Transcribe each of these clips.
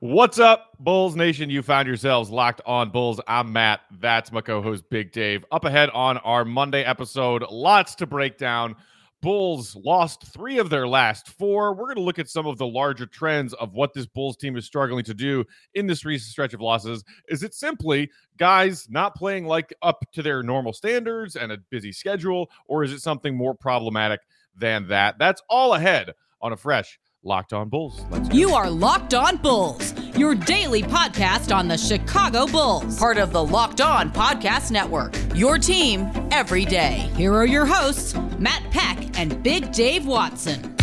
What's up, Bulls Nation? You found yourselves locked on Bulls. I'm Matt. That's my co host, Big Dave. Up ahead on our Monday episode, lots to break down. Bulls lost three of their last four. We're going to look at some of the larger trends of what this Bulls team is struggling to do in this recent stretch of losses. Is it simply guys not playing like up to their normal standards and a busy schedule, or is it something more problematic than that? That's all ahead on a fresh Locked On Bulls. You are Locked On Bulls, your daily podcast on the Chicago Bulls, part of the Locked On Podcast Network. Your team every day. Here are your hosts, Matt Peck and Big Dave Watson.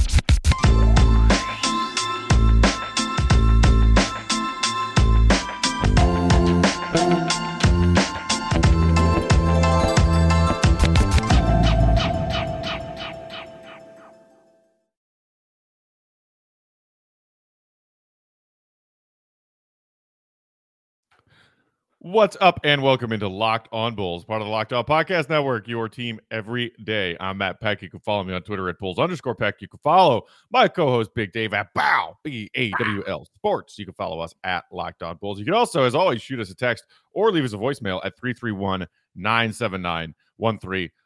What's up, and welcome into Locked On Bulls, part of the Locked On Podcast Network, your team every day. I'm Matt Peck. You can follow me on Twitter at Bulls underscore Peck. You can follow my co host, Big Dave, at Bow, B A W L Sports. You can follow us at Locked On Bulls. You can also, as always, shoot us a text or leave us a voicemail at 331 979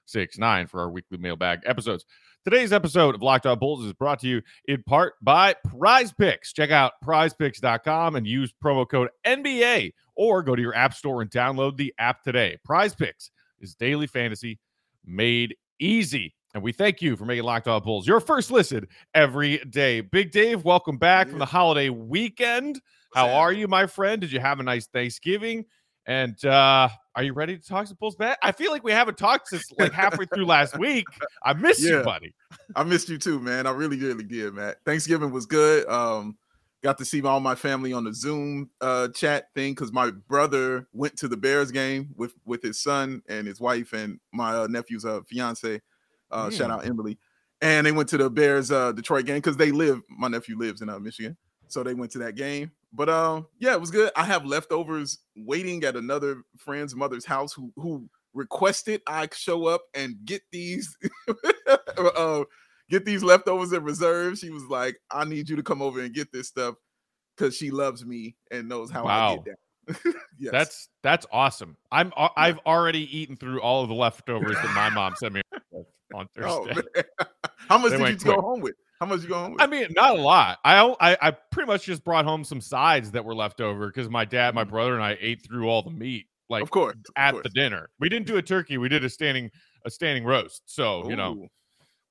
1369 for our weekly mailbag episodes. Today's episode of Locked On Bulls is brought to you in part by Prize Picks. Check out prizepicks.com and use promo code NBA or go to your app store and download the app today. Prize Picks is daily fantasy made easy. And we thank you for making Locked On Bulls your first listen every day. Big Dave, welcome back yeah. from the holiday weekend. How are you, my friend? Did you have a nice Thanksgiving? And uh, are you ready to talk some Bulls back? I feel like we haven't talked since like halfway through last week. I miss yeah, you, buddy. I missed you too, man. I really, really did, Matt. Thanksgiving was good. Um, got to see all my family on the Zoom uh, chat thing because my brother went to the Bears game with with his son and his wife and my uh, nephew's uh, fiance. Uh, Shout out Emily, and they went to the Bears uh, Detroit game because they live. My nephew lives in uh, Michigan, so they went to that game. But um, yeah, it was good. I have leftovers waiting at another friend's mother's house who who requested I show up and get these uh, get these leftovers in reserve. She was like, I need you to come over and get this stuff because she loves me and knows how wow. I get down. yes. That's that's awesome. I'm I've already eaten through all of the leftovers that my mom sent me on oh, Thursday. Oh, how much they did you quick. go home with? How much you going? with? I mean, not a lot. I, I I pretty much just brought home some sides that were left over because my dad, my mm. brother, and I ate through all the meat. Like, of course, at course. the dinner, we didn't do a turkey. We did a standing a standing roast. So Ooh, you know,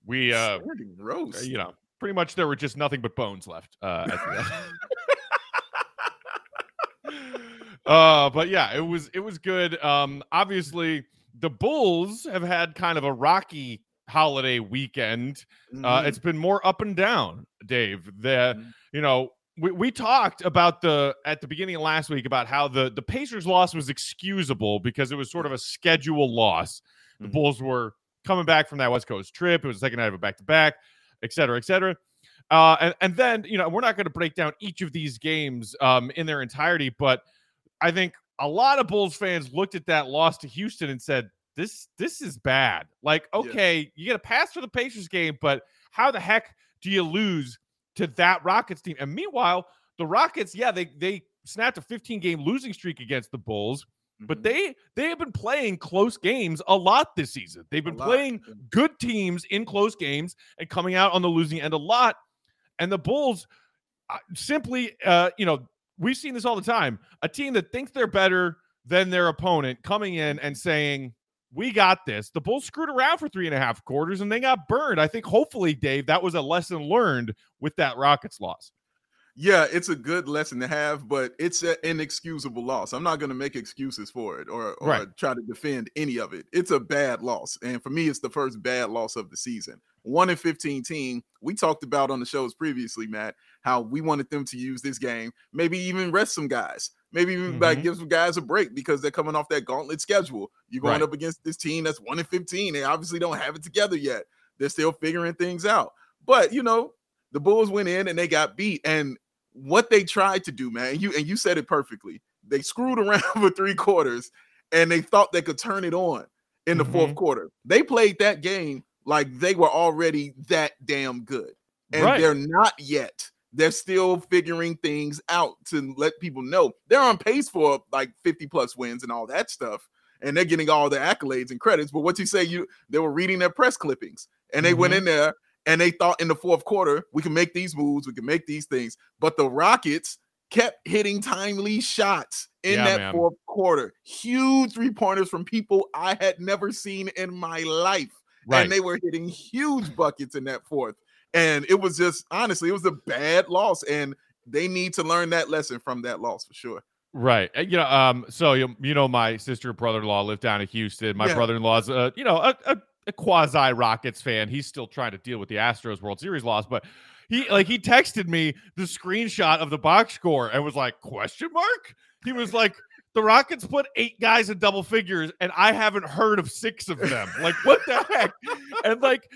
we uh standing roast. You know, pretty much there were just nothing but bones left. Uh, at the end. uh, but yeah, it was it was good. Um, obviously the Bulls have had kind of a rocky holiday weekend. Uh, mm-hmm. Uh, it's been more up and down, Dave. The mm-hmm. you know we, we talked about the at the beginning of last week about how the the Pacers loss was excusable because it was sort of a schedule loss. The mm-hmm. Bulls were coming back from that West Coast trip. It was the second night of a back to back, et cetera, et cetera. Uh, and, and then, you know, we're not going to break down each of these games um, in their entirety, but I think a lot of Bulls fans looked at that loss to Houston and said, this this is bad. Like, okay, yeah. you get a pass for the Pacers game, but how the heck do you lose to that Rockets team? And meanwhile, the Rockets, yeah, they they snapped a 15 game losing streak against the Bulls, mm-hmm. but they they have been playing close games a lot this season. They've been playing good teams in close games and coming out on the losing end a lot. And the Bulls uh, simply, uh, you know, we've seen this all the time. A team that thinks they're better than their opponent coming in and saying, we got this. The Bulls screwed around for three and a half quarters and they got burned. I think hopefully, Dave, that was a lesson learned with that Rockets loss. Yeah, it's a good lesson to have, but it's an inexcusable loss. I'm not going to make excuses for it or, or right. try to defend any of it. It's a bad loss. And for me, it's the first bad loss of the season. One in 15 team. We talked about on the shows previously, Matt, how we wanted them to use this game, maybe even rest some guys. Maybe even mm-hmm. like give some guys a break because they're coming off that gauntlet schedule. You're going right. up against this team that's one in 15. They obviously don't have it together yet. They're still figuring things out. But you know, the Bulls went in and they got beat. And what they tried to do, man, you and you said it perfectly. They screwed around for three quarters and they thought they could turn it on in the mm-hmm. fourth quarter. They played that game like they were already that damn good. And right. they're not yet they're still figuring things out to let people know they're on pace for like 50 plus wins and all that stuff. And they're getting all the accolades and credits. But what you say, you they were reading their press clippings and they mm-hmm. went in there and they thought in the fourth quarter, we can make these moves, we can make these things. But the Rockets kept hitting timely shots in yeah, that man. fourth quarter. Huge three pointers from people I had never seen in my life. Right. And they were hitting huge buckets in that fourth. And it was just honestly, it was a bad loss. And they need to learn that lesson from that loss for sure. Right. You know, um, so you, you know, my sister and brother-in-law live down in Houston. My yeah. brother-in-law's uh, you know, a, a, a quasi Rockets fan. He's still trying to deal with the Astros World Series loss, but he like he texted me the screenshot of the box score and was like, question mark? He was like, the Rockets put eight guys in double figures, and I haven't heard of six of them. Like, what the heck? And like,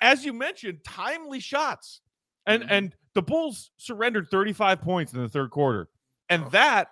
as you mentioned, timely shots. And mm-hmm. and the Bulls surrendered 35 points in the third quarter. And oh. that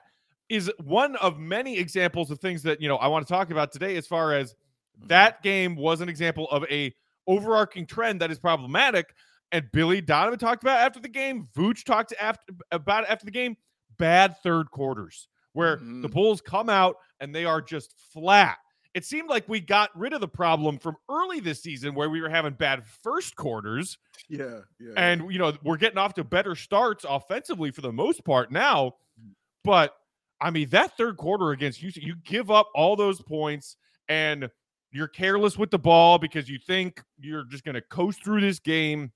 is one of many examples of things that, you know, I want to talk about today as far as mm-hmm. that game was an example of a overarching trend that is problematic. And Billy Donovan talked about after the game. Vooch talked after, about after the game. Bad third quarters where mm-hmm. the Bulls come out and they are just flat. It seemed like we got rid of the problem from early this season where we were having bad first quarters. Yeah, yeah. And you know, we're getting off to better starts offensively for the most part now. Mm. But I mean, that third quarter against Houston, you give up all those points and you're careless with the ball because you think you're just going to coast through this game.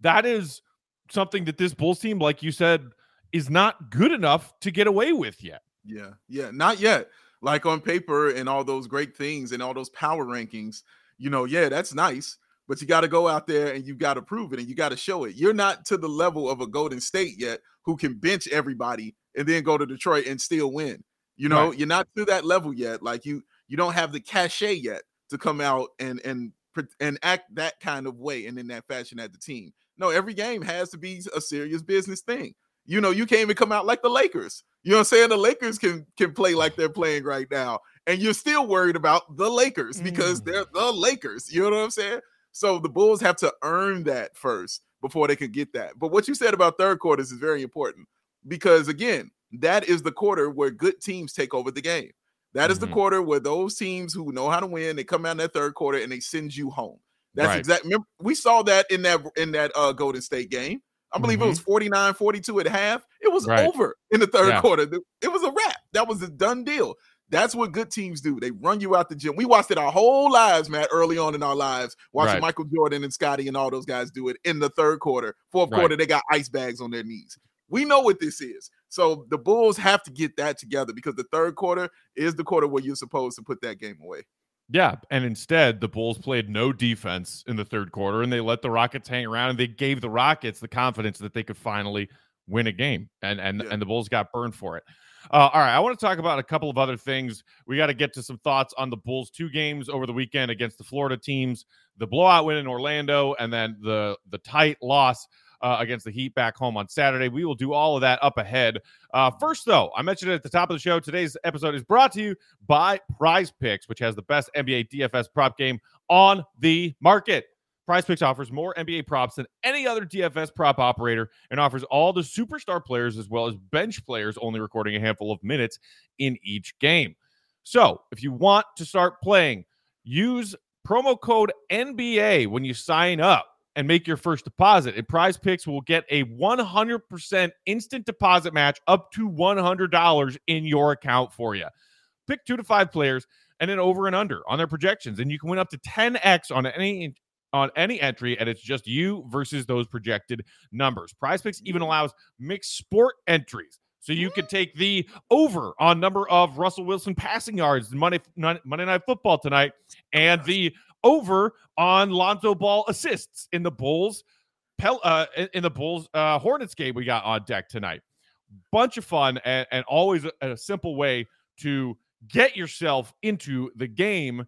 That is something that this Bulls team, like you said, is not good enough to get away with yet. Yeah, yeah, not yet. Like on paper and all those great things and all those power rankings, you know, yeah, that's nice, but you got to go out there and you got to prove it and you got to show it. You're not to the level of a Golden State yet who can bench everybody and then go to Detroit and still win. You know, right. you're not to that level yet. Like you you don't have the cachet yet to come out and and and act that kind of way and in that fashion at the team. No, every game has to be a serious business thing. You know, you can't even come out like the Lakers. You know what I'm saying? The Lakers can can play like they're playing right now, and you're still worried about the Lakers because mm. they're the Lakers. You know what I'm saying? So the Bulls have to earn that first before they can get that. But what you said about third quarters is very important because again, that is the quarter where good teams take over the game. That is mm-hmm. the quarter where those teams who know how to win, they come out in that third quarter and they send you home. That's right. exactly we saw that in that in that uh Golden State game. I believe mm-hmm. it was 49 42 at half. It was right. over in the third yeah. quarter. It was a wrap. That was a done deal. That's what good teams do. They run you out the gym. We watched it our whole lives, Matt, early on in our lives, watching right. Michael Jordan and Scottie and all those guys do it in the third quarter. Fourth right. quarter, they got ice bags on their knees. We know what this is. So the Bulls have to get that together because the third quarter is the quarter where you're supposed to put that game away. Yeah, and instead the Bulls played no defense in the third quarter and they let the Rockets hang around and they gave the Rockets the confidence that they could finally win a game. And and yeah. and the Bulls got burned for it. Uh, all right, I want to talk about a couple of other things. We got to get to some thoughts on the Bulls' two games over the weekend against the Florida teams, the blowout win in Orlando, and then the the tight loss uh, against the Heat back home on Saturday. We will do all of that up ahead. Uh, first, though, I mentioned it at the top of the show. Today's episode is brought to you by Prize Picks, which has the best NBA DFS prop game on the market. Prize Picks offers more NBA props than any other DFS prop operator and offers all the superstar players as well as bench players, only recording a handful of minutes in each game. So, if you want to start playing, use promo code NBA when you sign up and make your first deposit. And Prize Picks will get a 100% instant deposit match up to $100 in your account for you. Pick two to five players and then over and under on their projections, and you can win up to 10x on any on any entry, and it's just you versus those projected numbers. Prize Picks even mm. allows mixed sport entries. So you could mm. take the over on number of Russell Wilson passing yards Monday Monday Night Football tonight, and the over on Lonzo Ball assists in the Bulls uh, in the Bulls uh, Hornets game we got on deck tonight. Bunch of fun and, and always a, a simple way to get yourself into the game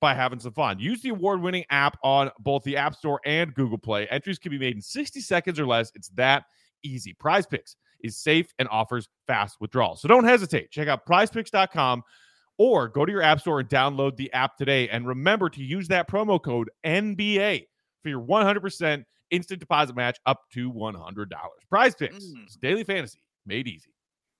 by having some fun. Use the award winning app on both the App Store and Google Play. Entries can be made in 60 seconds or less. It's that easy. Prize Picks is safe and offers fast withdrawals. So don't hesitate. Check out prizepicks.com or go to your app store and download the app today. And remember to use that promo code NBA for your 100% instant deposit match up to $100. Prize picks, mm. daily fantasy made easy.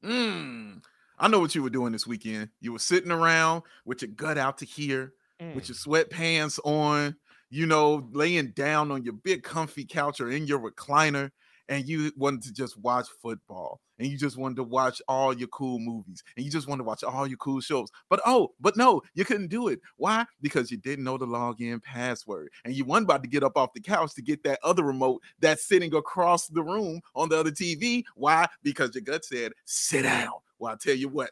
Mm. I know what you were doing this weekend. You were sitting around with your gut out to here, mm. with your sweatpants on, you know, laying down on your big comfy couch or in your recliner, and you wanted to just watch football and you just wanted to watch all your cool movies and you just wanted to watch all your cool shows. But oh, but no, you couldn't do it. Why? Because you didn't know the login password and you weren't about to get up off the couch to get that other remote that's sitting across the room on the other TV. Why? Because your gut said, sit down. Well, I tell you what,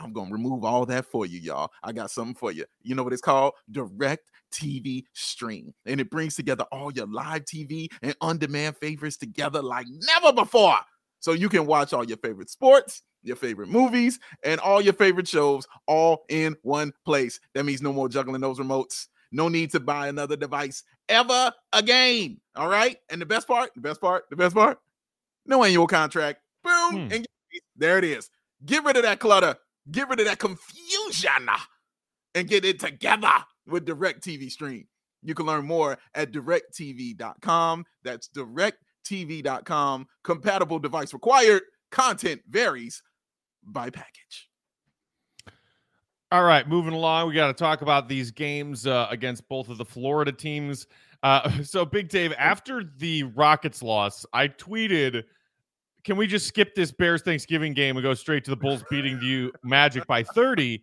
I'm gonna remove all that for you, y'all. I got something for you. You know what it's called? Direct TV stream. And it brings together all your live TV and on-demand favorites together like never before. So you can watch all your favorite sports, your favorite movies, and all your favorite shows all in one place. That means no more juggling those remotes. No need to buy another device ever again. All right. And the best part, the best part, the best part, no annual contract. Boom. Hmm. And there it is. Get rid of that clutter. Get rid of that confusion and get it together with Direct TV Stream. You can learn more at directv.com. That's directv.com. Compatible device required. Content varies by package. All right, moving along. We got to talk about these games uh, against both of the Florida teams. Uh, so, Big Dave, after the Rockets loss, I tweeted can we just skip this Bears Thanksgiving game and go straight to the Bulls beating the you Magic by 30?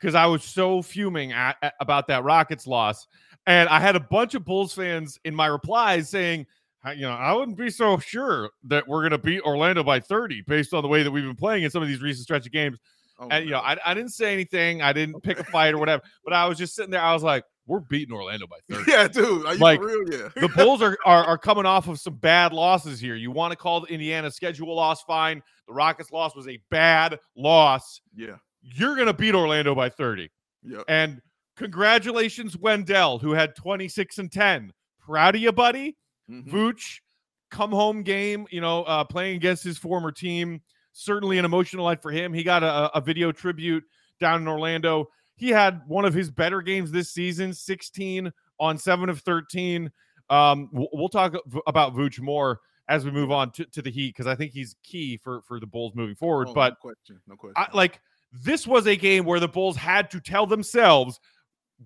Because I was so fuming at, at, about that Rockets loss. And I had a bunch of Bulls fans in my replies saying, you know, I wouldn't be so sure that we're going to beat Orlando by 30 based on the way that we've been playing in some of these recent stretch of games. Oh, and, you know, I, I didn't say anything. I didn't pick a fight or whatever, but I was just sitting there. I was like, we're beating Orlando by 30. Yeah, dude. like, real? Yeah. the Bulls are, are, are coming off of some bad losses here. You want to call the Indiana schedule loss fine. The Rockets loss was a bad loss. Yeah. You're gonna beat Orlando by 30. Yeah. And congratulations, Wendell, who had 26 and 10. Proud of you, buddy. Mm-hmm. Vooch, come home game, you know, uh, playing against his former team. Certainly an emotional night for him. He got a, a video tribute down in Orlando he had one of his better games this season 16 on 7 of 13 um, we'll talk about Vooch more as we move on to, to the Heat because I think he's key for for the Bulls moving forward. Oh, but no question, no question. I, like this was a game where the Bulls had to tell themselves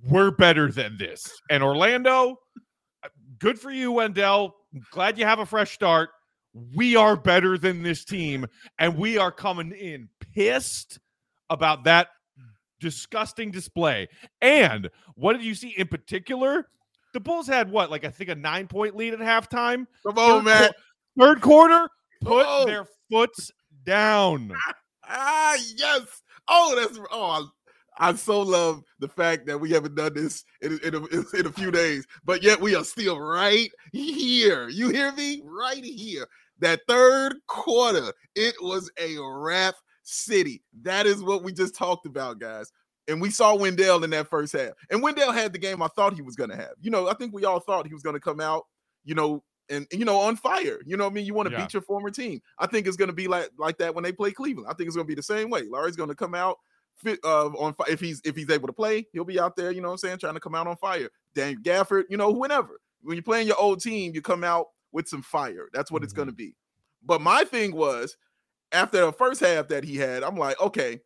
we're better than this. And Orlando, good for you, Wendell. Glad you have a fresh start. We are better than this team, and we are coming in pissed about that disgusting display. And what did you see in particular? The Bulls had what, like I think a nine point lead at halftime. Come on, third man. Qu- third quarter, put oh. their foots down. ah, yes. Oh, that's oh. I, I so love the fact that we haven't done this in, in, a, in a few days, but yet we are still right here. You hear me? Right here. That third quarter, it was a wrap City. That is what we just talked about, guys. And we saw Wendell in that first half. And Wendell had the game I thought he was going to have. You know, I think we all thought he was going to come out, you know, and you know, on fire. You know I mean? You want to yeah. beat your former team. I think it's going to be like like that when they play Cleveland. I think it's going to be the same way. Larry's going to come out fit uh, on fire. If he's if he's able to play, he'll be out there, you know what I'm saying, trying to come out on fire. Dan Gafford, you know, whenever. When you're playing your old team, you come out with some fire. That's what mm-hmm. it's going to be. But my thing was after the first half that he had, I'm like, okay.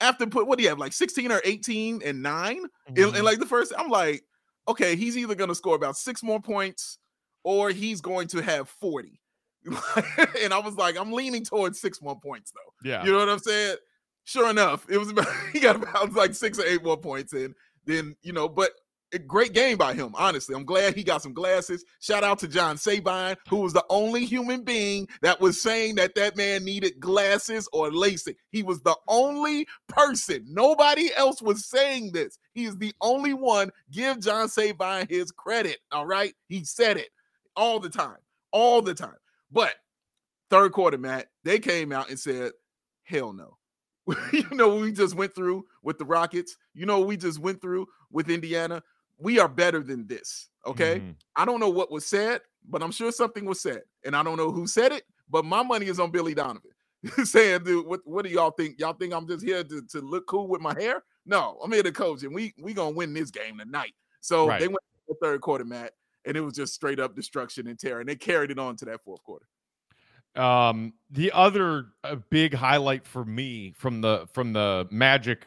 After put what do you have like 16 or 18 and 9 mm-hmm. and, and like the first, I'm like, okay, he's either gonna score about six more points or he's going to have 40. and I was like, I'm leaning towards six more points though. Yeah, you know what I'm saying? Sure enough, it was about he got about like six or eight more points in. Then you know, but a great game by him, honestly. I'm glad he got some glasses. Shout out to John Sabine, who was the only human being that was saying that that man needed glasses or LASIK. He was the only person. Nobody else was saying this. He is the only one. Give John Sabine his credit. All right. He said it all the time, all the time. But third quarter, Matt, they came out and said, hell no. you know, we just went through with the Rockets. You know, we just went through with Indiana we are better than this. Okay. Mm-hmm. I don't know what was said, but I'm sure something was said. And I don't know who said it, but my money is on Billy Donovan. saying, dude, what, what do y'all think? Y'all think I'm just here to, to look cool with my hair? No, I'm here to coach, and we we gonna win this game tonight. So right. they went the third quarter, Matt, and it was just straight up destruction and terror. And they carried it on to that fourth quarter. Um, the other uh, big highlight for me from the from the Magic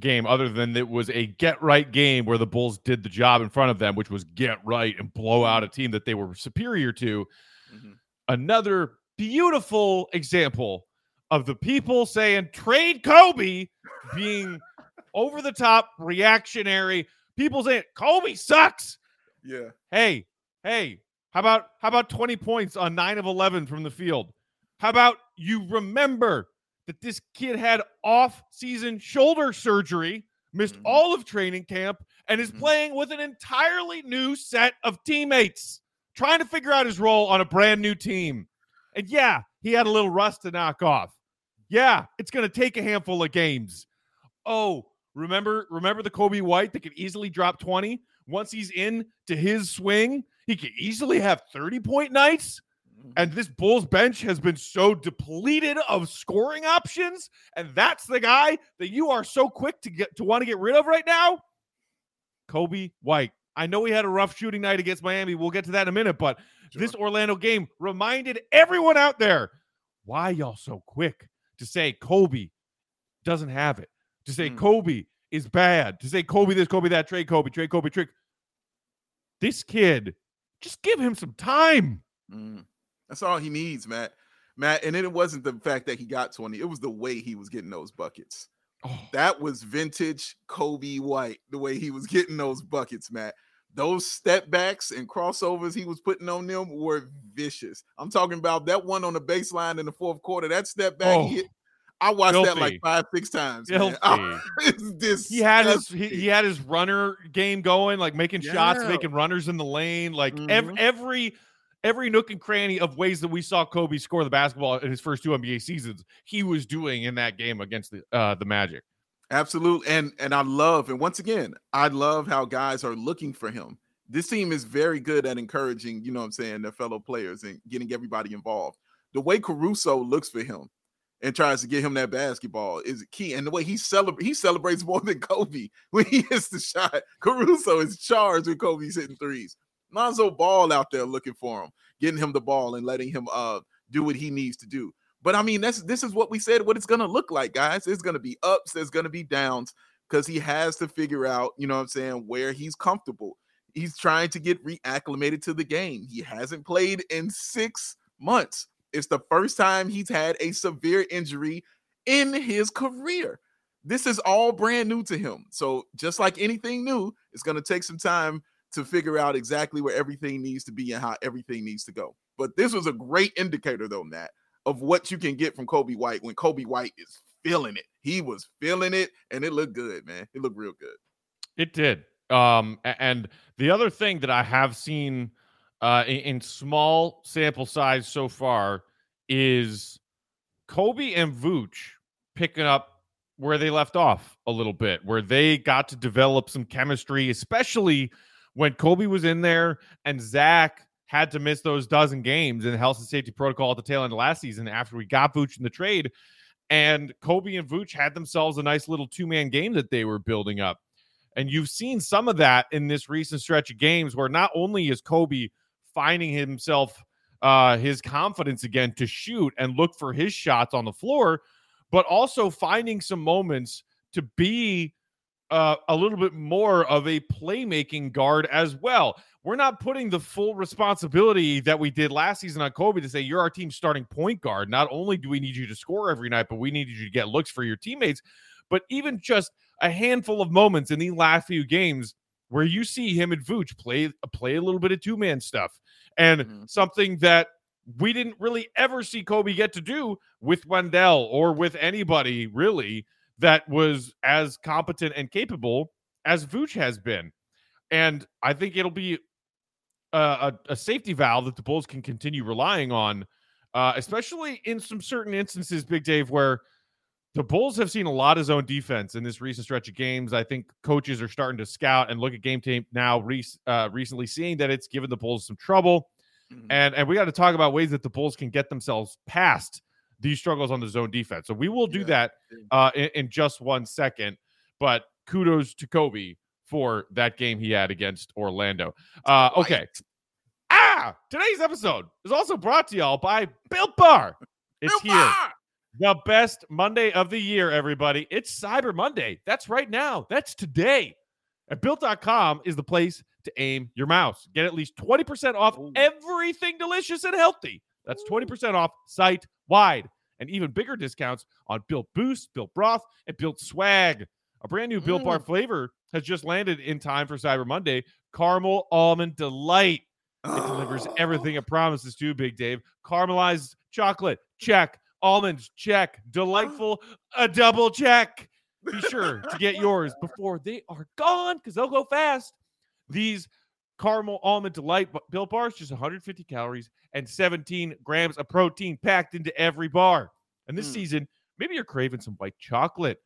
game, other than it was a get right game where the Bulls did the job in front of them, which was get right and blow out a team that they were superior to. Mm-hmm. Another beautiful example of the people saying trade Coby being over the top reactionary. People saying Coby sucks. Yeah. Hey, hey, how about how about 20 points on 9 of 11 from the field? How about you remember that this kid had off-season shoulder surgery, missed mm-hmm. all of training camp and is mm-hmm. playing with an entirely new set of teammates, trying to figure out his role on a brand new team. And yeah, he had a little rust to knock off. Yeah, it's going to take a handful of games. Oh, remember remember the Coby White that could easily drop 20? Once he's in to his swing, he could easily have 30 point nights. Mm-hmm. And this Bulls bench has been so depleted of scoring options. And that's the guy that you are so quick to get to want to get rid of right now. Coby White. I know he had a rough shooting night against Miami. We'll get to that in a minute, but sure. this Orlando game reminded everyone out there why y'all so quick to say Coby doesn't have it, to say mm. Coby is bad, to say Coby this, Coby that, trade Coby, trade Coby, trick. This kid, just give him some time. Mm. That's all he needs, Matt. Matt, and it wasn't the fact that he got 20, it was the way he was getting those buckets. Oh. That was vintage Coby White, the way he was getting those buckets, Matt. Those step backs and crossovers he was putting on them were vicious. I'm talking about that one on the baseline in the fourth quarter. That step back oh. hit. I watched Filthy. that like five, six times. Oh, he had his he, he, had his runner game going, like making yeah. shots, making runners in the lane, like mm-hmm. every, every every nook and cranny of ways that we saw Coby score the basketball in his first two NBA seasons, he was doing in that game against the uh, the Magic. Absolutely. And and I love, and once again, I love how guys are looking for him. This team is very good at encouraging, you know what I'm saying, their fellow players and getting everybody involved. The way Caruso looks for him and tries to get him that basketball is key. And the way he celebrates, he celebrates more than Coby when he hits the shot. Caruso is charged with Coby's hitting threes. Lonzo Ball out there looking for him, getting him the ball and letting him uh do what he needs to do. But I mean, that's this is what we said what it's gonna look like, guys. It's gonna be ups, there's gonna be downs because he has to figure out, you know what I'm saying, where he's comfortable. He's trying to get reacclimated to the game. He hasn't played in six months. It's the first time he's had a severe injury in his career. This is all brand new to him. So, just like anything new, it's going to take some time to figure out exactly where everything needs to be and how everything needs to go. But this was a great indicator, though, Matt, of what you can get from Coby White when Coby White is feeling it. He was feeling it, and it looked good, man. It looked real good. It did. Um, and the other thing that I have seen uh, in, small sample size so far is Coby and Vooch picking up where they left off a little bit, where they got to develop some chemistry, especially when Coby was in there and Zach had to miss those dozen games in the health and safety protocol at the tail end of last season after we got Vooch in the trade. And Coby and Vooch had themselves a nice little two man game that they were building up. And you've seen some of that in this recent stretch of games where not only is Coby finding himself uh, his confidence again to shoot and look for his shots on the floor, but also finding some moments to be uh, a little bit more of a playmaking guard as well. We're not putting the full responsibility that we did last season on Coby to say you're our team's starting point guard. Not only do we need you to score every night, but we need you to get looks for your teammates. But even just a handful of moments in the last few games where you see him and Vooch play play a little bit of two man stuff and mm-hmm. something that we didn't really ever see Coby get to do with Wendell or with anybody really that was as competent and capable as Vooch has been. And I think it'll be a, a, a safety valve that the Bulls can continue relying on, uh, especially in some certain instances, Big Dave, where the Bulls have seen a lot of zone defense in this recent stretch of games. I think coaches are starting to scout and look at game tape now, re- uh, recently seeing that it's given the Bulls some trouble. Mm-hmm. And, and we got to talk about ways that the Bulls can get themselves past these struggles on the zone defense. So we will do yeah. that uh, in, in, just one second. But kudos to Coby for that game he had against Orlando. Uh, okay. Ah, today's episode is also brought to y'all by Built Bar. It's Built here. Bar! The best Monday of the year, everybody. It's Cyber Monday. That's right now. That's today. And built.com is the place to aim your mouse. Get at least 20% off Ooh. everything delicious and healthy. That's 20% off site wide and even bigger discounts on Built Boost, Built Broth, and Built Swag. A brand new Built Bar mm. flavor has just landed in time for Cyber Monday Caramel Almond Delight. It delivers Oh. everything it promises to, Big Dave. Caramelized chocolate, check. Almonds, check. Delightful, a double check. Be sure to get yours before they are gone because they'll go fast. These caramel almond delight built bars, just 150 calories and 17 grams of protein packed into every bar. And this Mm. season, maybe you're craving some white chocolate.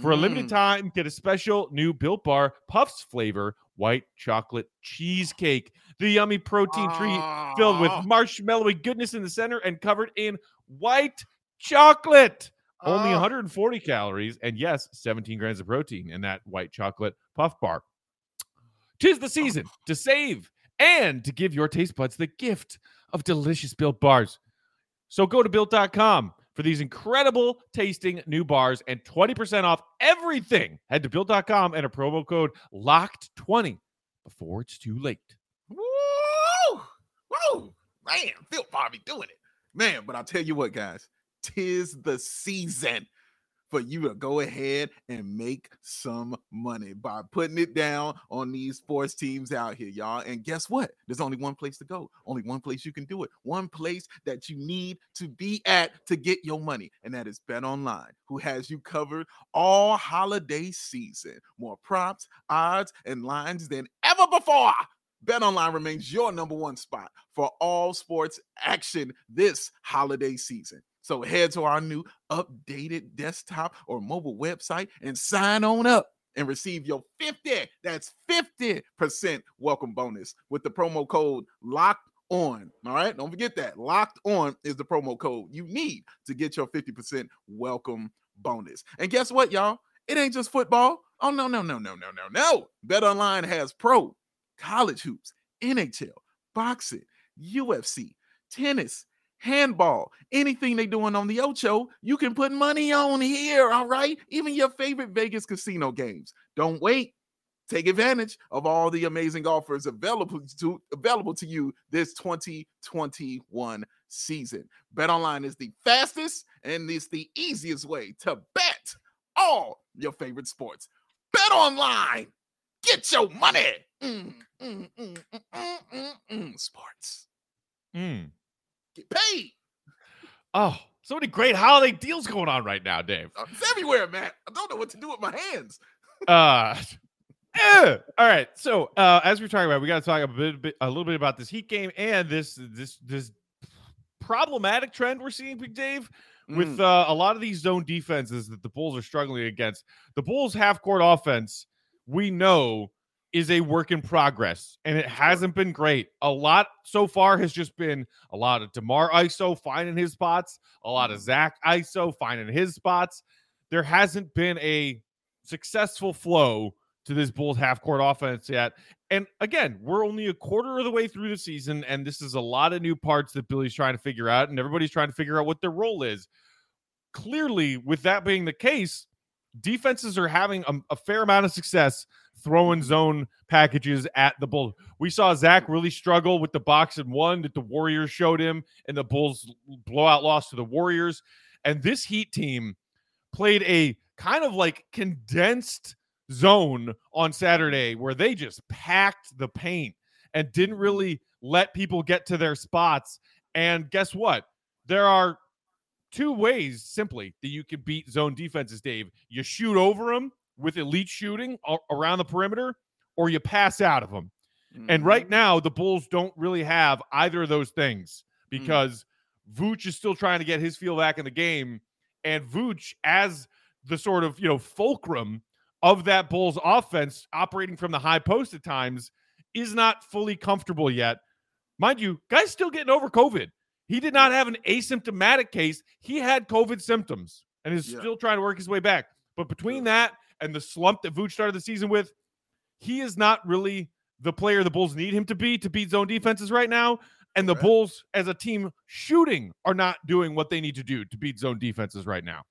For a limited Mm. time, get a special new Built Bar Puffs flavor white chocolate cheesecake. The yummy protein treat filled with Oh, marshmallowy goodness in the center and covered in white chocolate. Only oh. 140 calories and yes, 17 grams of protein in that white chocolate puff bar. Tis the season to save and to give your taste buds the gift of delicious built bars. So go to built.com for these incredible tasting new bars and 20% off everything. Head to built.com and a promo code locked20 before it's too late. Woo! Woo! Man, Phil Barbie doing it. Man, but I'll tell you what, guys, tis the season for you to go ahead and make some money by putting it down on these sports teams out here, y'all. And guess what? There's only one place to go, only one place you can do it, one place that you need to be at to get your money, and that is Bet Online, who has you covered all holiday season. More props, odds, and lines than ever before. Bet Online remains your number one spot for all sports action this holiday season. So head to our new updated desktop or mobile website and sign on up and receive your 50, that's 50% welcome bonus with the promo code locked on. All right, don't forget that. Locked on is the promo code you need to get your 50% welcome bonus. And guess what, y'all? It ain't just football. Oh, no, no, no, no, no, no, no. bet online has pro college hoops, NHL, boxing, UFC, tennis, handball, anything they doing on the Ocho, you can put money on here, all right? Even your favorite Vegas casino games. Don't wait. Take advantage of all the amazing offers available to available to you this 2021 season. Bet online is the fastest and it's the easiest way to bet all your favorite sports. Bet online. Get your money. Mm, mm, mm, mm, mm, mm, mm. Sports. Mm. Get paid. Oh, so many great holiday deals going on right now, Dave. Uh, It's everywhere, man. I don't know what to do with my hands. Uh, eh. all right. So, uh, as we're talking about, we got to talk a bit, bit, a little bit about this Heat game and this this this problematic trend we're seeing, Big Dave, with Mm, uh, a lot of these zone defenses that the Bulls are struggling against. The Bulls' half court offense, we know, is a work in progress, and it hasn't been great. A lot so far has just been a lot of DeMar ISO finding his spots, a lot of Mhm. Zach ISO finding his spots. There hasn't been a successful flow to this Bulls half court offense yet. And again, we're only a quarter of the way through the season, and this is a lot of new parts that Billy's trying to figure out, and everybody's trying to figure out what their role is. Clearly, with that being the case, defenses are having a, a fair amount of success throwing zone packages at the Bulls. We saw Zach really struggle with the box and one that the Warriors showed him, and the Bulls blowout loss to the Warriors. And this Heat team played a kind of like condensed zone on Saturday where they just packed the paint and didn't really let people get to their spots. And guess what? There are two ways simply that you can beat zone defenses, Dave. You shoot over them with elite shooting around the perimeter, or you pass out of them. And right mhm. now, the Bulls don't really have either of those things Mm. because Vooch is still trying to get his feel back in the game. And Vooch, as the sort of, you know, fulcrum of that Bulls offense operating from the high post at times, is not fully comfortable yet. Mind you, guy's still getting over COVID. He did not have an asymptomatic case. He had COVID symptoms and is Yeah. still trying to work his way back. But between that and the slump that Vooch started the season with, he is not really the player the Bulls need him to be to beat zone defenses right now. And the Okay. Bulls, as a team, shooting are not doing what they need to do to beat zone defenses right now.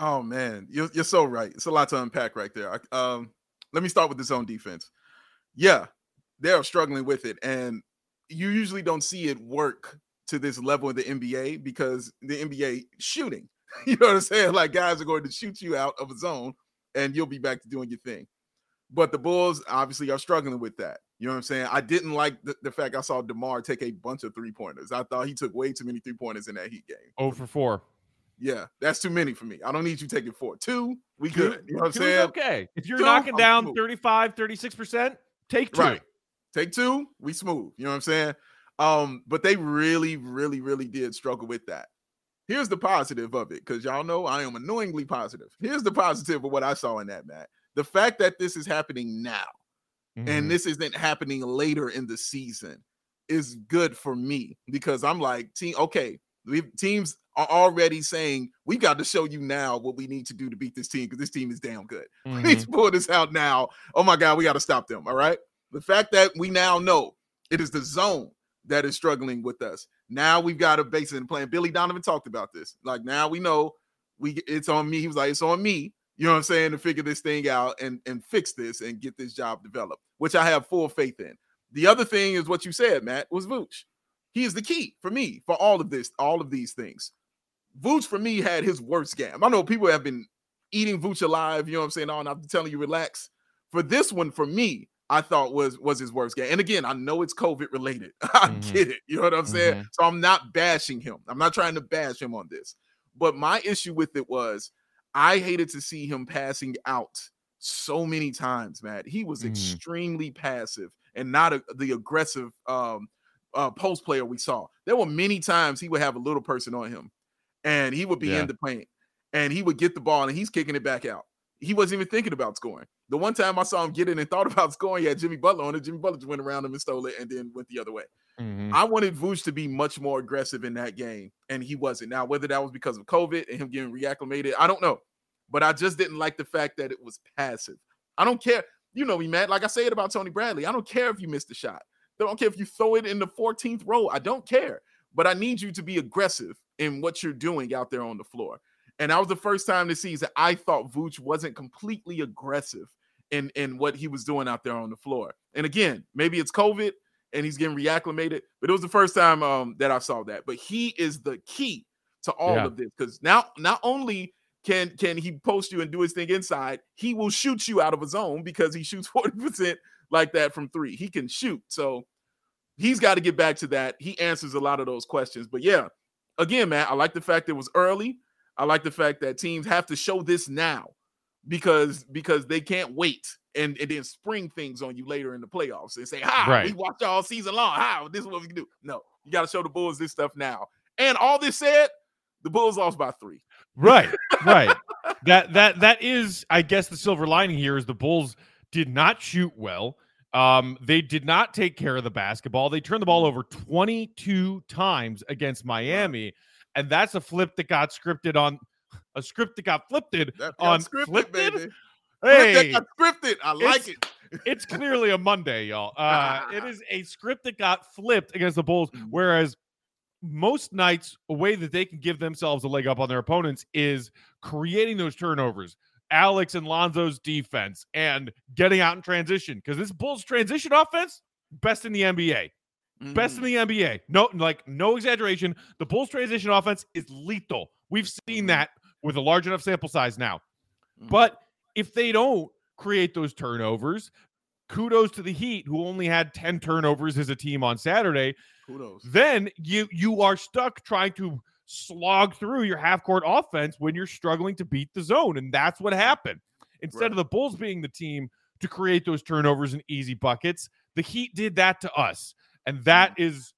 Oh man, you're, you're so right. It's a lot to unpack right there. I- Um, let me start with the zone defense. Yeah, they're struggling with it, and you usually don't see it work to this level in the NBA because the NBA shooting. You know what I'm saying? Like guys are going to shoot you out of a zone, and you'll be back to doing your thing. But the Bulls obviously are struggling with that. You know what I'm saying? I didn't like the, the fact I saw DeMar take a bunch of three pointers. I thought he took way too many three pointers in that Heat game. Oh for four. Yeah, that's too many for me. I don't need you taking four. Two, we Two- good. You know what I'm saying? okay. If you're Two, knocking down smooth. 35, 36%, take two. Right. Take two, we smooth. You know what I'm saying? Um, but they really, really, really did struggle with that. Here's the positive of it, because y'all know I am annoyingly positive. Here's the positive of what I saw in that, Matt. The fact that this is happening now Mhm. and this isn't happening later in the season is good for me because I'm like, team, okay, we teams are already saying we got to show you now what we need to do to beat this team because this team is damn good. We need Mhm. to pull this out now. Oh my God, we got to stop them. All right. The fact that we now know it is the zone that is struggling with us. Now we've got a base in plan. Billy Donovan talked about this. Like now we know we it's on me. He was like, it's on me. You know what I'm saying? To figure this thing out and and fix this and get this job developed, which I have full faith in. The other thing is what you said, Matt, was Vooch. He is the key for me for all of this, all of these things. Vooch for me had his worst game. I know people have been eating Vooch alive. You know what I'm saying? Oh, and I'm telling you, relax. For this one, for me, I thought was was his worst game. And again, I know it's COVID related. I Mhm. get it. You know what I'm saying? Mhm. So I'm not bashing him. I'm not trying to bash him on this. But my issue with it was I hated to see him passing out so many times, Matt. He was Mhm. extremely passive and not a, the aggressive um, uh, post player we saw. There were many times he would have a little person on him and he would be Yeah. in the paint and he would get the ball and he's kicking it back out. He wasn't even thinking about scoring. The one time I saw him get it and thought about scoring, he had Jimmy Butler on it. Jimmy Butler just went around him and stole it and then went the other way. Mhm. I wanted Vooch to be much more aggressive in that game, and he wasn't. Now, whether that was because of COVID and him getting reacclimated, I don't know. But I just didn't like the fact that it was passive. I don't care. You know me, man. Like I say it about Tony Bradley. I don't care if you missed the shot. I don't care if you throw it in the 14th row. I don't care. But I need you to be aggressive in what you're doing out there on the floor. And that was the first time this season I thought Vooch wasn't completely aggressive in, in what he was doing out there on the floor. And again, maybe it's COVID and he's getting reacclimated. But it was the first time um, that I saw that. But he is the key to all Yeah. of this because now not only can can he post you and do his thing inside, he will shoot you out of a zone because he shoots forty percent like that from three. He can shoot, so he's got to get back to that. He answers a lot of those questions. But yeah, again, man, I like the fact it was early. I like the fact that teams have to show this now because because they can't wait and, and then spring things on you later in the playoffs and say, "Hi, we watched all season long. How this is what we can do." No, you got to show the Bulls this stuff now. And all this said, the Bulls lost by three. Right, right. that that that is, I guess, the silver lining here is the Bulls did not shoot well. Um, they did not take care of the basketball. They turned the ball over 22 times against Miami, and that's a flip that got scripted on a script that got flipped That on scripted, flipped. baby. Flip Hey, that got scripted. I like it. it's clearly a Monday, y'all. Uh, it is a script that got flipped against the Bulls, Mhm. whereas most nights, a way that they can give themselves a leg up on their opponents is creating those turnovers. Alex and Lonzo's defense and getting out in transition because this Bulls transition offense, best in the NBA. Best in the NBA. No, like no exaggeration. The Bulls transition offense is lethal. We've seen Mhm. that with a large enough sample size now. Mhm. But if they don't create those turnovers, kudos to the Heat, who only had 10 turnovers as a team on Saturday, kudos. then you you are stuck trying to slog through your half-court offense when you're struggling to beat the zone. And that's what happened. Instead Right. of the Bulls being the team to create those turnovers and easy buckets, the Heat did that to us. And that mm. is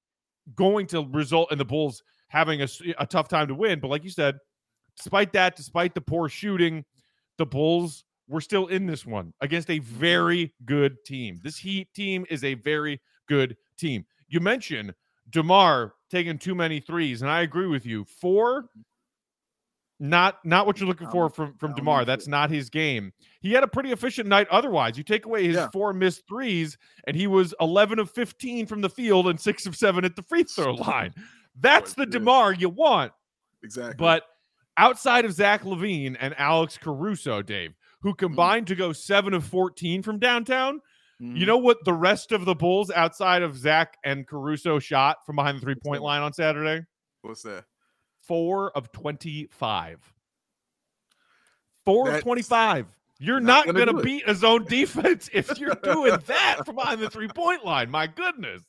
going to result in the Bulls having a tough time to win. But like you said, despite that, despite the poor shooting, the Bulls were still in this one against a very good team. This Heat team is a very good team. You mentioned DeMar taking too many threes, and I agree with you. Four Not not what you're looking for from from DeMar. That's not his game. He had a pretty efficient night otherwise. You take away his yeah. four missed threes, and he was 11 of 15 from the field and six of seven at the free throw line. That's the DeMar you want. Exactly. But outside of Zach LaVine and Alex Caruso, Dave, who mm-hmm. combined mm. to go seven of 14 from downtown, mm. you mm-hmm. know what the rest of the Bulls outside of Zach and Caruso shot from behind the three point line on Saturday? What's that? Four of 25. Four That's of 25. You're not, not going to beat a zone defense if you're doing that from behind the three point line. My goodness.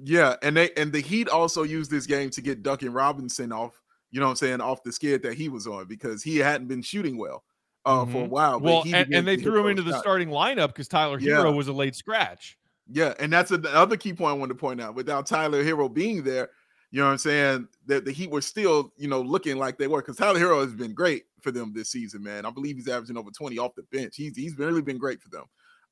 Yeah, and they and the Heat also used this game to get Duncan Robinson off. You know what I'm saying? Off the skid that he was on because he hadn't been shooting well uh, mm-hmm. for a mm-hmm. while. Well, and, and, they threw him into the starting lineup because Tyler Herro yeah. was a late scratch. Yeah, and that's another key point I wanted to point out. Without Tyler Herro being there, you know what I'm saying? That the Heat were still, you know, looking like they were because Tyler Herro has been great for them this season, man. I believe he's averaging over 20 off the bench. He's he's really been great for them.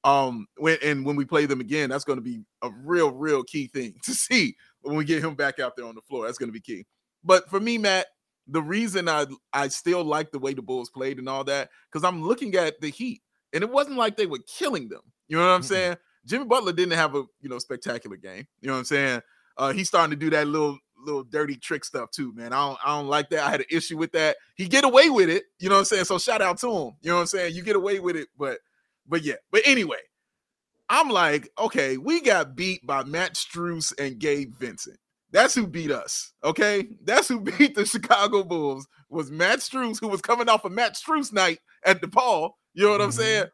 Um, when and when we play them again, that's going to be a real, real key thing to see when we get him back out there on the floor. That's going to be key. But for me, Matt, the reason I I still like the way the Bulls played and all that, because I'm looking at the Heat, and it wasn't like they were killing them. You know what I'm mm-hmm. saying? Jimmy Butler didn't have a you know spectacular game. You know what I'm saying? Uh, he's starting to do that little little dirty trick stuff too, man. I don't, I don't like that. I had an issue with that. He get away with it, you know what I'm saying? So shout out to him. You know what I'm saying? You get away with it, but but yeah. But anyway, I'm like, okay, we got beat by Max Strus and Gabe Vincent. That's who beat us. Okay, that's who beat the Chicago Bulls. Was Max Strus, who was coming off a Max Strus night at DePaul. You know what mm-hmm. I'm saying?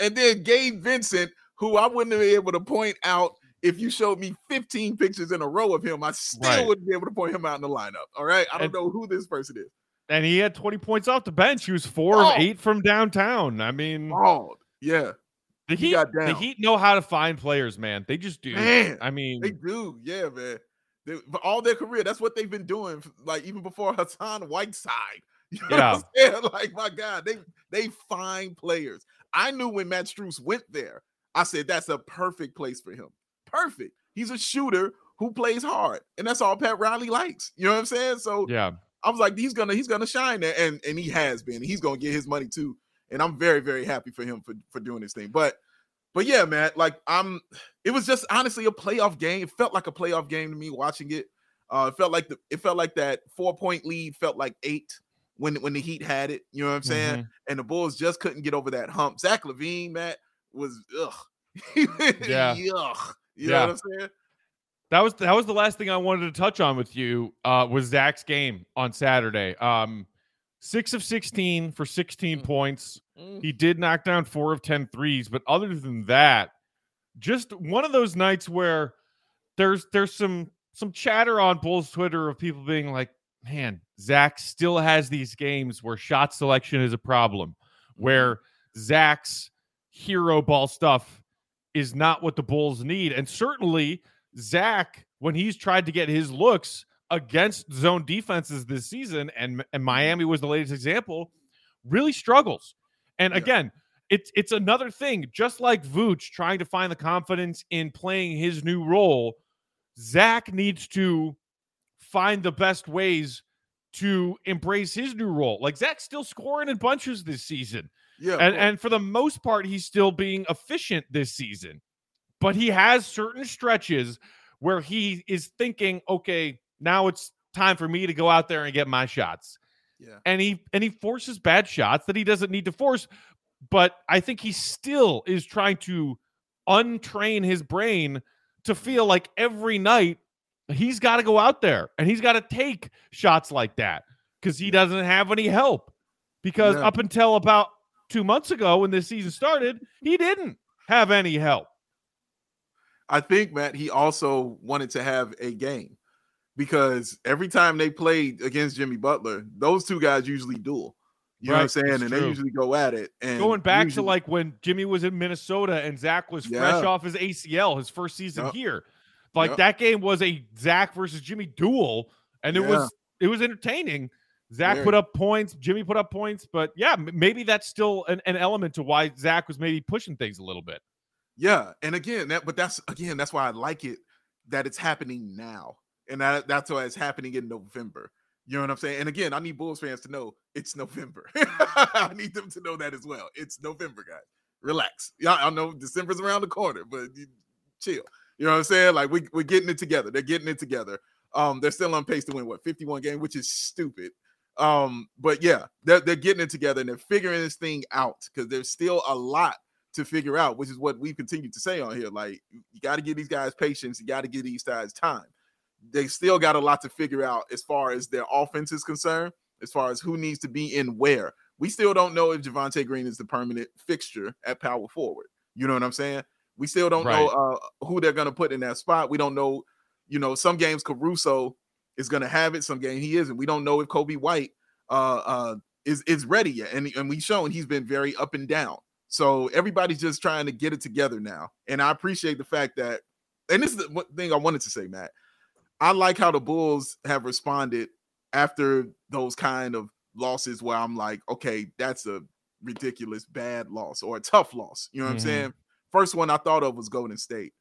And then Gabe Vincent, who I wouldn't have been able to point out if you showed me 15 pictures in a row of him, I still right. wouldn't be able to point him out in the lineup. All right. I don't and, know who this person is. And he had 20 points off the bench. He was four oh. of eight from downtown. I mean, oh, yeah. The Heat, the Heat know how to find players, man. They just do. Man, I mean, they do. Yeah, man. They, all their career, that's what they've been doing. Like even before Hassan Whiteside. You know yeah. what I'm saying? Like my God, they they find players. I knew when Max Strus went there, I said that's a perfect place for him perfect. He's a shooter who plays hard, and that's all Pat Riley likes. You know what I'm saying? So yeah, I was like, he's gonna he's gonna shine there, and and he has been. He's gonna get his money too, and I'm very very happy for him for for doing this thing. But but yeah, man, like I'm. It was just honestly a playoff game. It felt like a playoff game to me watching it. Uh, it felt like the it felt like that four point lead felt like eight when when the Heat had it. You know what I'm saying? Mm-hmm. And the Bulls just couldn't get over that hump. Zach LaVine, Matt, was ugh. yeah. Yuck. You yeah. know what I'm saying? That was that was the last thing I wanted to touch on with you. Uh, was Zach's game on Saturday? Um, six of 16 for 16 mm. points. Mm. He did knock down four of 10 threes, but other than that, just one of those nights where there's there's some some chatter on Bulls Twitter of people being like, "Man, Zach still has these games where shot selection is a problem, where mm-hmm. Zach's hero ball stuff is not what the Bulls need. And certainly, Zach, when he's tried to get his looks against zone defenses this season, and, and Miami was the latest example, really struggles. And yeah. again, it's it's another thing, just like Vooch trying to find the confidence in playing his new role. Zach needs to find the best ways to embrace his new role. Like Zach's still scoring in bunches this season. Yeah. And, and for the most part, he's still being efficient this season. But he has certain stretches where he is thinking, okay, now it's time for me to go out there and get my shots. Yeah. And he and he forces bad shots that he doesn't need to force. But I think he still is trying to untrain his brain to feel like every night he's got to go out there and he's got to take shots like that because he doesn't have any help. Because yeah. up until about two months ago when this season started, he didn't have any help. I think, Matt, he also wanted to have a game because every time they played against Jimmy Butler, those two guys usually duel. You right, know what I'm saying? And true. they usually go at it. And going back usually, to like when Jimmy was in Minnesota and Zach was yeah. fresh off his ACL, his first season yep. here. Like yep. that game was a Zach versus Jimmy duel, and it yeah. was it was entertaining. Zach Very. put up points, Jimmy put up points, but yeah, maybe that's still an, an, element to why Zach was maybe pushing things a little bit. Yeah, and again, that but that's again that's why I like it that it's happening now, and that, that's why it's happening in November You know what I'm saying? And again, I need Bulls fans to know it's November. I need them to know that as well. It's November, guys. Relax. Yeah, I know December's around the corner, but chill. You know what I'm saying? Like we, we're getting it together. They're getting it together. Um, they're still on pace to win what 51 game, which is stupid. Um, but yeah, they're, they're getting it together and they're figuring this thing out because there's still a lot to figure out, which is what we continue to say on here. Like, you got to give these guys patience, you got to give these guys time. They still got a lot to figure out as far as their offense is concerned, as far as who needs to be in where. We still don't know if Javonte Green is the permanent fixture at power forward. You know what I'm saying? We still don't right. know uh, who they're going to put in that spot. We don't know, you know, some games Caruso is going to have it, some game he isn't. We don't know if Coby White uh, uh, is is ready yet, and and we've shown he's been very up and down. So everybody's just trying to get it together now, and I appreciate the fact that. And this is the thing I wanted to say, Matt. I like how the Bulls have responded after those kind of losses where I'm like, okay, that's a ridiculous bad loss or a tough loss. You know what mm-hmm. I'm saying? First one I thought of was Golden State.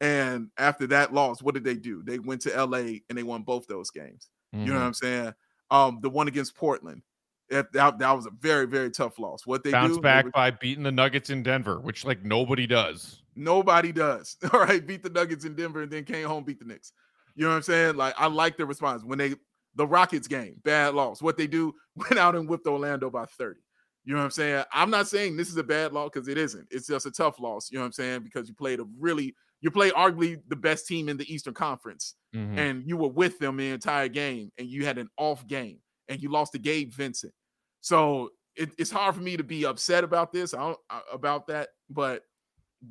And after that loss, what did they do? They went to LA and they won both those games. Mm-hmm. You know what mm-hmm. I'm saying? Um, the one against Portland. That, that, that was a very, very tough loss. What they bounce do, back by beating the Nuggets in Denver, which like nobody does. Nobody does. All right, beat the Nuggets in Denver and then came home, beat the Knicks. You know what I'm saying? Like I like the response when they the Rockets game, bad loss. What they do went out and whipped Orlando by 30. You know what I'm saying? I'm not saying this is a bad loss because it isn't. It's just a tough loss. You know what I'm saying? Because you played a really, you play arguably the best team in the Eastern Conference, mm-hmm. and you were with them the entire game, and you had an off game, and you lost to Gabe Vincent. So it, it's hard for me to be upset about this, I don't, uh, about that, but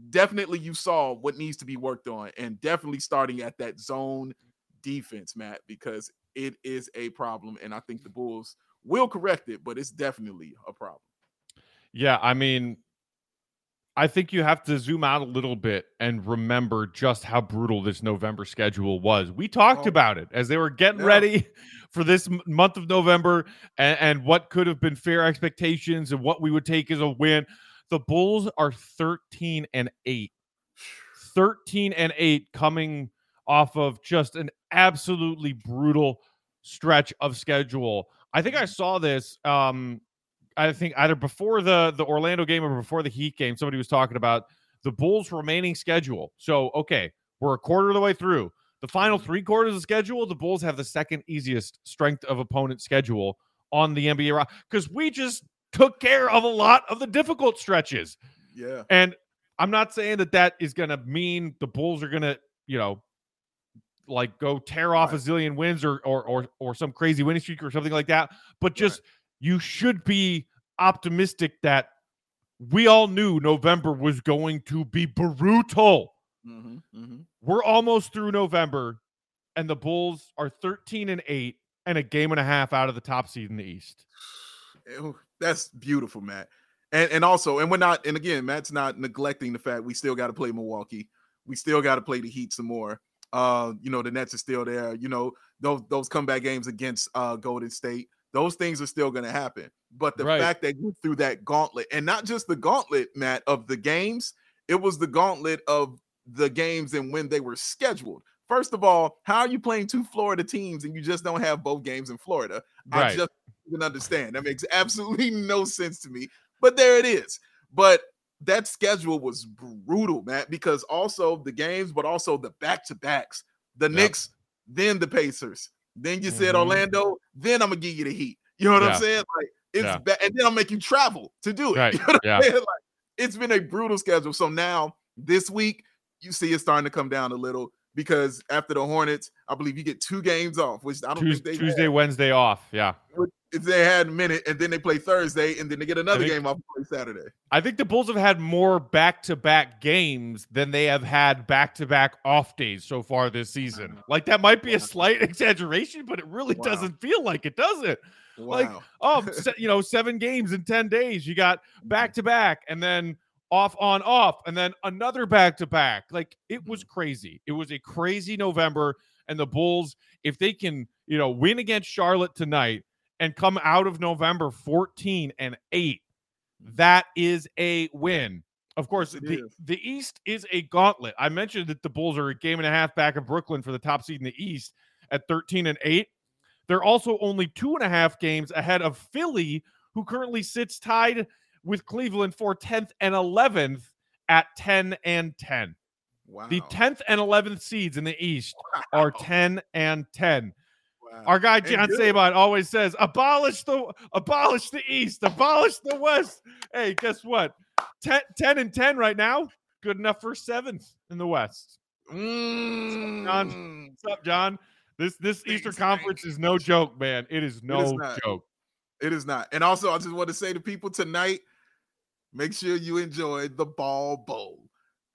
definitely you saw what needs to be worked on, and definitely starting at that zone defense, Matt, because it is a problem, and I think the Bulls will correct it, but it's definitely a problem. Yeah, I mean, I think you have to zoom out a little bit and remember just how brutal this November schedule was. We talked oh. about it as they were getting yeah. ready for this month of November and, and what could have been fair expectations and what we would take as a win. The Bulls are 13 and 8. 13 and 8 coming off of just an absolutely brutal stretch of schedule. I think I saw this um I think either before the the Orlando game or before the Heat game somebody was talking about the Bulls remaining schedule. So, okay, we're a quarter of the way through. The final 3 quarters of the schedule, the Bulls have the second easiest strength of opponent schedule on the NBA cuz we just took care of a lot of the difficult stretches. Yeah. And I'm not saying that that is going to mean the Bulls are going to, you know, like go tear off right. a zillion wins or, or or or some crazy winning streak or something like that. But just right. You should be optimistic that we all knew November was going to be brutal. Mm-hmm, mm-hmm. We're almost through November, and the Bulls are 13 and 8 and a game and a half out of the top seed in the East. That's beautiful, Matt. And and also, and we're not, and again, Matt's not neglecting the fact we still got to play Milwaukee. We still got to play the Heat some more. Uh, you know, the Nets are still there. You know, those those comeback games against uh Golden State, those things are still going to happen. But the right. fact that you through that gauntlet, and not just the gauntlet, Matt, of the games, it was the gauntlet of the games and when they were scheduled. First of all, how are you playing two Florida teams and you just don't have both games in Florida? Right. I just can understand. That makes absolutely no sense to me. But there it is. But that schedule was brutal, Matt, because also the games, but also the back to backs, the yep. Knicks, then the Pacers. Then you mm-hmm. said Orlando, then I'm gonna give you the Heat. You know what yeah. I'm saying? Like it's yeah. bad, and then I'll make you travel to do it. Right. You know yeah. Like, it's been a brutal schedule. So now this week, you see it starting to come down a little because after the Hornets, I believe you get two games off, which I don't Tuesday, think they Tuesday, had. Wednesday off. Yeah. If they had a minute and then they play Thursday and then they get another think, game off Saturday. I think the Bulls have had more back to back games than they have had back to back off days so far this season. Like that might be a slight exaggeration, but it really wow. doesn't feel like it, does it? Wow. Like, oh, you know, seven games in 10 days. You got back to back and then off on off and then another back to back like it was mm-hmm. crazy. It was a crazy november and the bulls if they can you know win against charlotte tonight and come out of november 14 and 8 that is a win. Of course the, the east is a gauntlet. I mentioned that the bulls are a game and a half back of brooklyn for the top seed in the east at 13 and 8 They're also only two and a half games ahead of Philly, who currently sits tied with Cleveland for 10th and 11th at 10 and 10. Wow. The 10th and 11th seeds in the East wow. are 10 and 10. Wow. Our guy John Sabine always says, "Abolish the abolish the East, abolish the West." Hey, guess what? 10, 10 and 10 right now. Good enough for seventh in the West. Mm. John, what's up, John? This this Eastern Conference is no joke, man. It is no it is joke. It is not. And also, I just want to say to people tonight, make sure you enjoy the Ball Bowl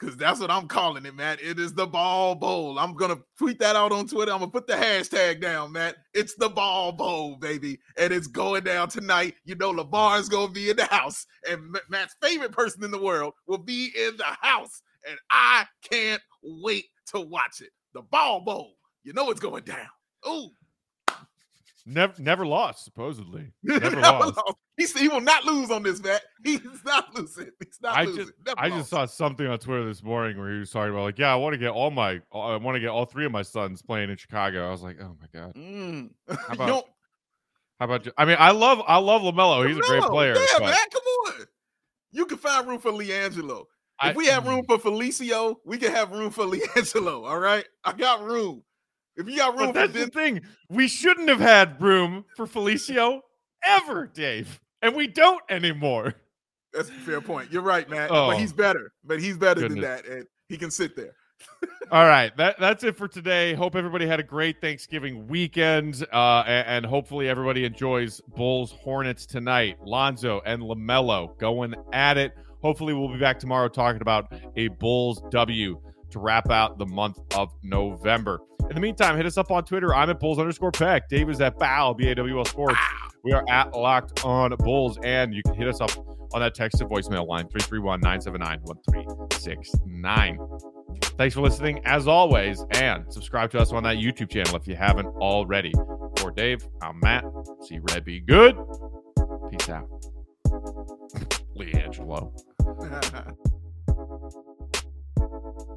because that's what I'm calling it, Matt. It is the Ball Bowl. I'm gonna tweet that out on Twitter. I'm gonna put the hashtag down, Matt. It's the Ball Bowl, baby, and it's going down tonight. You know, is gonna be in the house, and Matt's favorite person in the world will be in the house, and I can't wait to watch it. The Ball Bowl. You know it's going down. Ooh. Never, never lost. Supposedly, never, never lost. He's, he will not lose on this, Matt. He's not losing. He's not I losing. Just, I lost. just saw something on Twitter this morning where he was talking about like, yeah, I want to get all my, I want to get all three of my sons playing in Chicago. I was like, oh my god. Mm. How about? how about? You? I mean, I love, I love LaMelo. He's a great player. Yeah, but... man, come on. You can find room for LiAngelo. If I, we have room for Felicio, we can have room for LiAngelo. All right, I got room. If you got room but for that's the thing, we shouldn't have had room for Felicio ever, Dave, and we don't anymore. That's a fair point. You're right, man. Oh, but he's better. But he's better goodness. than that, and he can sit there. All right, that that's it for today. Hope everybody had a great Thanksgiving weekend, uh, and, and, hopefully everybody enjoys Bulls Hornets tonight. Lonzo and LaMelo going at it. Hopefully, we'll be back tomorrow talking about a Bulls W to wrap out the month of November. In the meantime, hit us up on Twitter. I'm at Bulls underscore Peck. Dave is at Bawl, B A W L Sports. We are at Locked on Bulls, and you can hit us up on that text to voicemail line 331 979 1369. Thanks for listening, as always, and subscribe to us on that YouTube channel if you haven't already. For Dave, I'm Matt. See Red be good. Peace out. LiAngelo.